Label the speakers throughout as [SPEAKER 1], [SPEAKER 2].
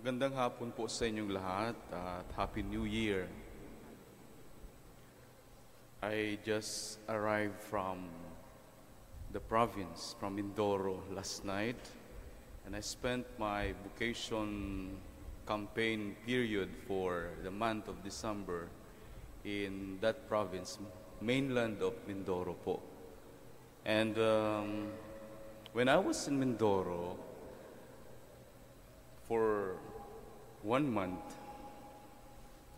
[SPEAKER 1] Magandang hapon po sa inyong lahat at Happy New Year. I just arrived from the province, from Mindoro last night, and I spent my vacation campaign period for the month of December in that province, mainland of Mindoro po. And um, when I was in Mindoro, for one month,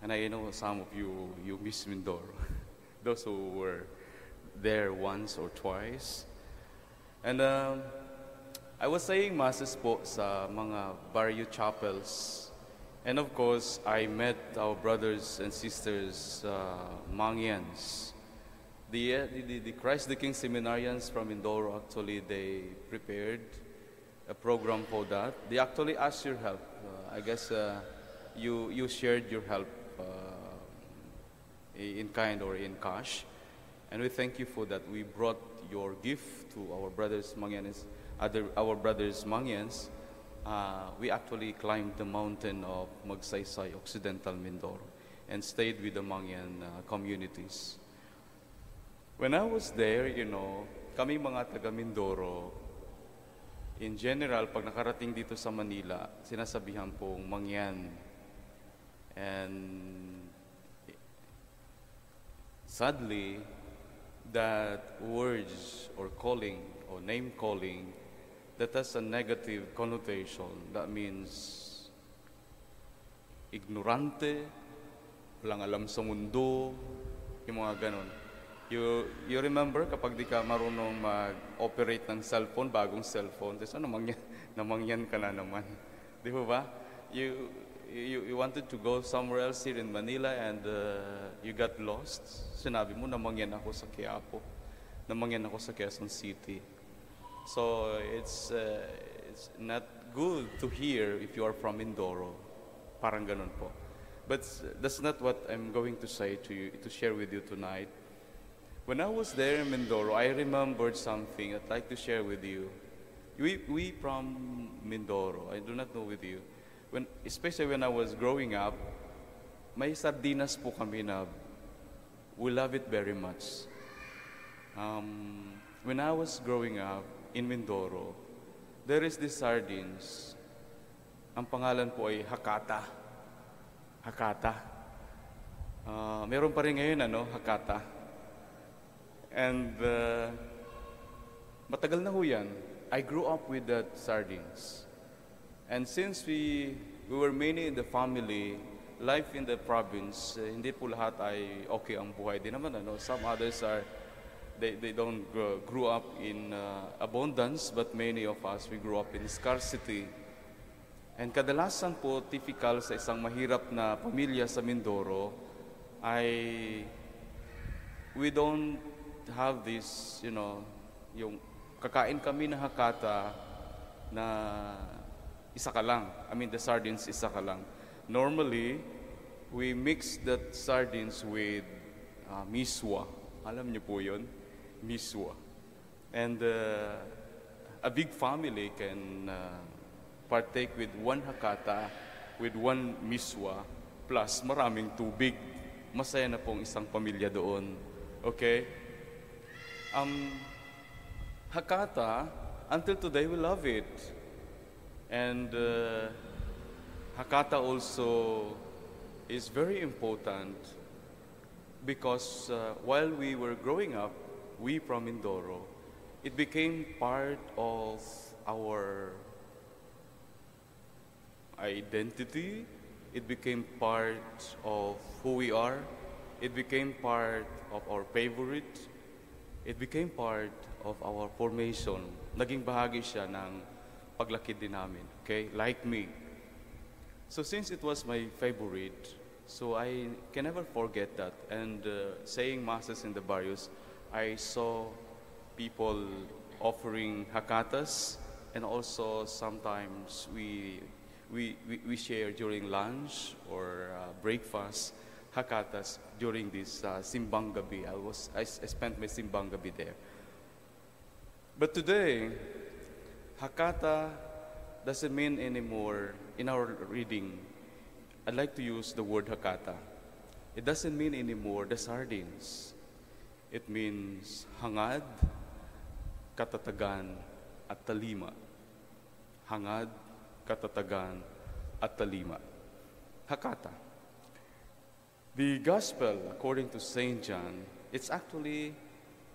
[SPEAKER 1] and I know some of you you miss Mindoro, those who were there once or twice, and um, I was saying masses po sa mga barrio chapels, and of course I met our brothers and sisters uh, Mangyans. The, the, the Christ the King seminarians from Mindoro actually they prepared a program for that. They actually asked your help. I guess uh, you you shared your help uh, in kind or in cash, and we thank you for that. We brought your gift to our brothers Mangyans, other our brothers Mangyans. Uh, we actually climbed the mountain of Magsaysay, Occidental Mindoro, and stayed with the Mangyan uh, communities. When I was there, you know, kami mga taga Mindoro, in general, pag nakarating dito sa Manila, sinasabihan pong mangyan. And sadly, that words or calling or name calling that has a negative connotation. That means ignorante, walang alam sa mundo, yung mga ganon. You, you remember kapag di ka marunong mag-operate ng cellphone, bagong cellphone, tapos ano, mangyan, namangyan ka na naman. Di ba ba? You, you, you wanted to go somewhere else here in Manila and uh, you got lost. Sinabi mo, namangyan ako sa Quiapo. Namangyan ako sa Quezon City. So it's, uh, it's not good to hear if you are from Mindoro. Parang ganun po. But that's not what I'm going to say to you, to share with you tonight. When I was there in Mindoro, I remembered something I'd like to share with you. We, we from Mindoro, I do not know with you, when, especially when I was growing up, may sardinas po kami na we love it very much. Um, when I was growing up in Mindoro, there is this sardines. Ang pangalan po ay Hakata. Hakata. Uh, meron pa rin ngayon, ano, Hakata. And uh, matagal na ho yan. I grew up with that sardines. And since we, we were many in the family, life in the province, uh, hindi po lahat ay okay ang buhay. Di naman, ano, some others are, they, they don't grow, grew up in uh, abundance, but many of us, we grew up in scarcity. And kadalasan po, typical sa isang mahirap na pamilya sa Mindoro, ay we don't have this, you know, yung kakain kami na hakata na isa ka lang. I mean, the sardines isa ka lang. Normally, we mix that sardines with uh, miswa. Alam niyo po yun? Miswa. And uh, a big family can uh, partake with one hakata, with one miswa, plus maraming tubig. Masaya na pong isang pamilya doon. Okay? Um, Hakata, until today we love it. And uh, Hakata also is very important because uh, while we were growing up, we from Mindoro, it became part of our identity, it became part of who we are, it became part of our favorite, it became part of our formation. Naging bahagi siya ng paglaki din namin. Okay? Like me. So since it was my favorite, so I can never forget that. And uh, saying masses in the barrios, I saw people offering hakatas and also sometimes we, we, we, we share during lunch or uh, breakfast hakatas during this uh, Simbang Gabi. I, was, I, I spent my Simbang Gabi there. But today, Hakata doesn't mean anymore in our reading. I'd like to use the word hakata. It doesn't mean anymore the sardines. It means hangad, katatagan, at talima. Hangad, katatagan, at talima. Hakata. The gospel, according to St. John, it's actually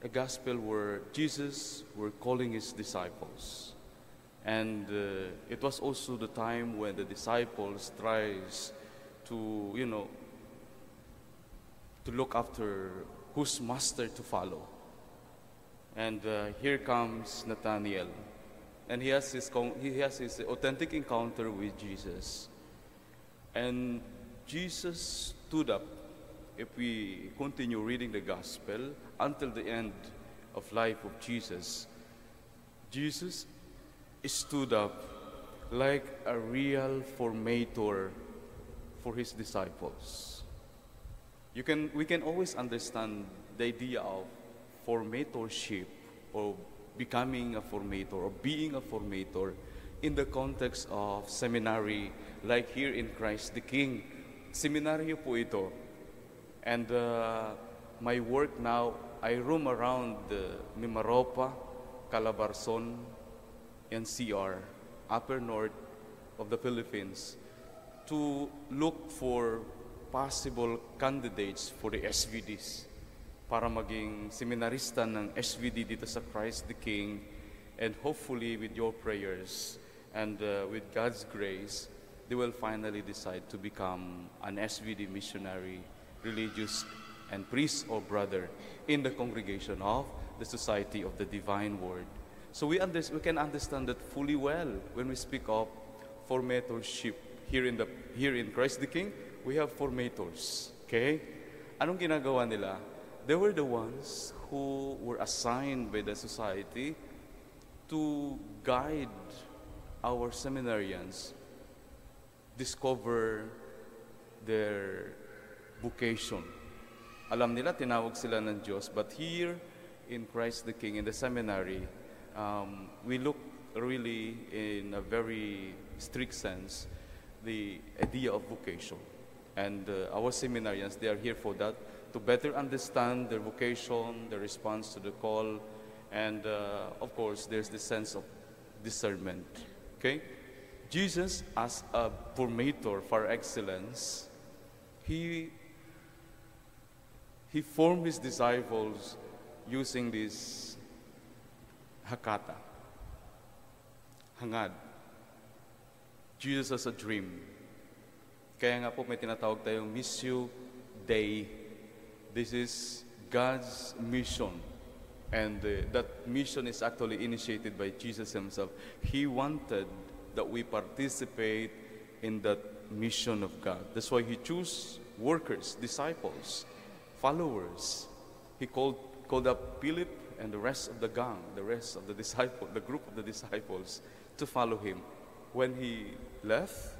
[SPEAKER 1] a gospel where Jesus were calling his disciples. And uh, it was also the time when the disciples tries to, you know, to look after whose master to follow. And uh, here comes Nathaniel. And he has, his, he has his authentic encounter with Jesus. And Jesus stood up if we continue reading the gospel until the end of life of Jesus, Jesus stood up like a real formator for his disciples. You can, we can always understand the idea of formatorship or becoming a formator or being a formator in the context of seminary like here in Christ the King. Seminaryo po ito. And uh, my work now, I roam around uh, Mimaropa, Calabarzon, and CR, upper north of the Philippines, to look for possible candidates for the SVDs para maging seminarista ng SVD dito sa Christ the King and hopefully with your prayers and uh, with God's grace, they will finally decide to become an SVD missionary religious and priest or brother in the congregation of the Society of the Divine Word. So we, under, we can understand that fully well when we speak of formatorship here in, the, here in Christ the King. We have formators. Okay? Anong ginagawa nila? They were the ones who were assigned by the society to guide our seminarians discover their vocation. Alam nila, tinawag sila ng Diyos. But here, in Christ the King, in the seminary, um, we look really in a very strict sense the idea of vocation. And uh, our seminarians, they are here for that, to better understand their vocation, their response to the call, and uh, of course, there's the sense of discernment. Okay? Jesus, as a formator for excellence, he he formed his disciples using this hakata, hangad. Jesus as a dream. Kaya nga po may tinatawag tayong Missio Dei. This is God's mission. And uh, that mission is actually initiated by Jesus himself. He wanted that we participate in that mission of God. That's why he chose workers, disciples, followers. He called, called up Philip and the rest of the gang, the rest of the disciples, the group of the disciples, to follow him. When he left,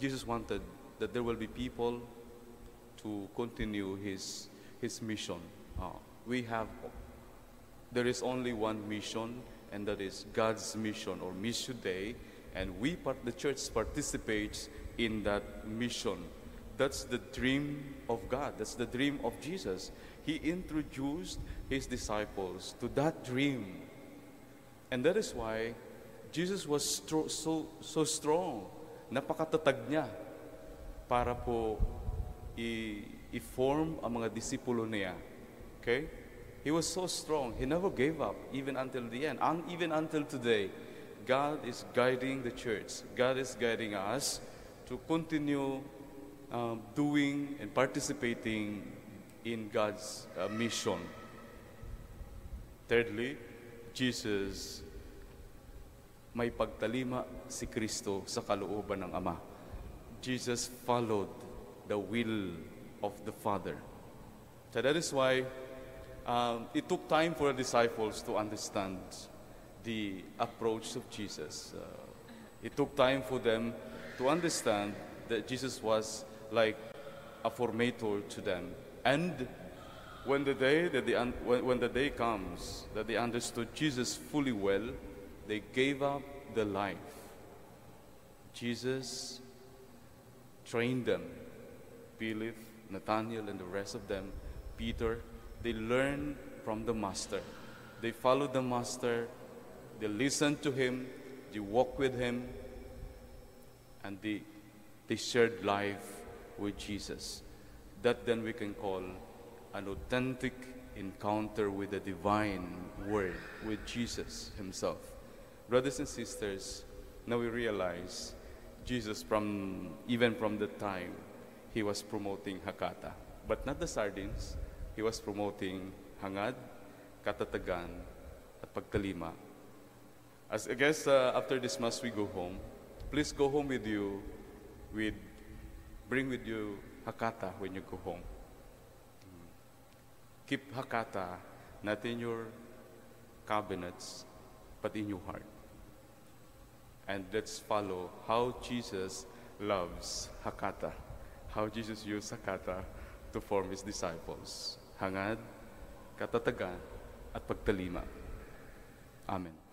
[SPEAKER 1] Jesus wanted that there will be people to continue his, his mission. Uh, we have, there is only one mission, and that is God's mission or Missio Dei, and we, the church, participates in that mission that's the dream of God. That's the dream of Jesus. He introduced his disciples to that dream. And that is why Jesus was stro- so, so strong. Napakatatag niya para po i- i-form ang mga disipulo niya. Okay? He was so strong. He never gave up, even until the end. And even until today, God is guiding the church. God is guiding us to continue um, doing and participating in God's uh, mission. Thirdly, Jesus may pagtalima si Kristo sa kalooban ng Ama. Jesus followed the will of the Father. So that is why um, it took time for the disciples to understand the approach of Jesus. Uh, it took time for them to understand that Jesus was like a formator to them. And when the day that they when, when the day comes that they understood Jesus fully well, they gave up the life Jesus trained them. Philip, Nathaniel, and the rest of them, Peter, they learned from the Master. They followed the Master, they listened to him, they walked with him, and they, they shared life with Jesus. That then we can call an authentic encounter with the divine word, with Jesus himself. Brothers and sisters, now we realize Jesus from even from the time he was promoting Hakata, but not the sardines. He was promoting hangad, katatagan, at pagtalima. As I guess uh, after this mass we go home, please go home with you, with bring with you Hakata when you go home. Keep Hakata not in your cabinets, but in your heart. And let's follow how Jesus loves Hakata, how Jesus used Hakata to form his disciples. Hangad, katatagan, at pagtalima. Amen.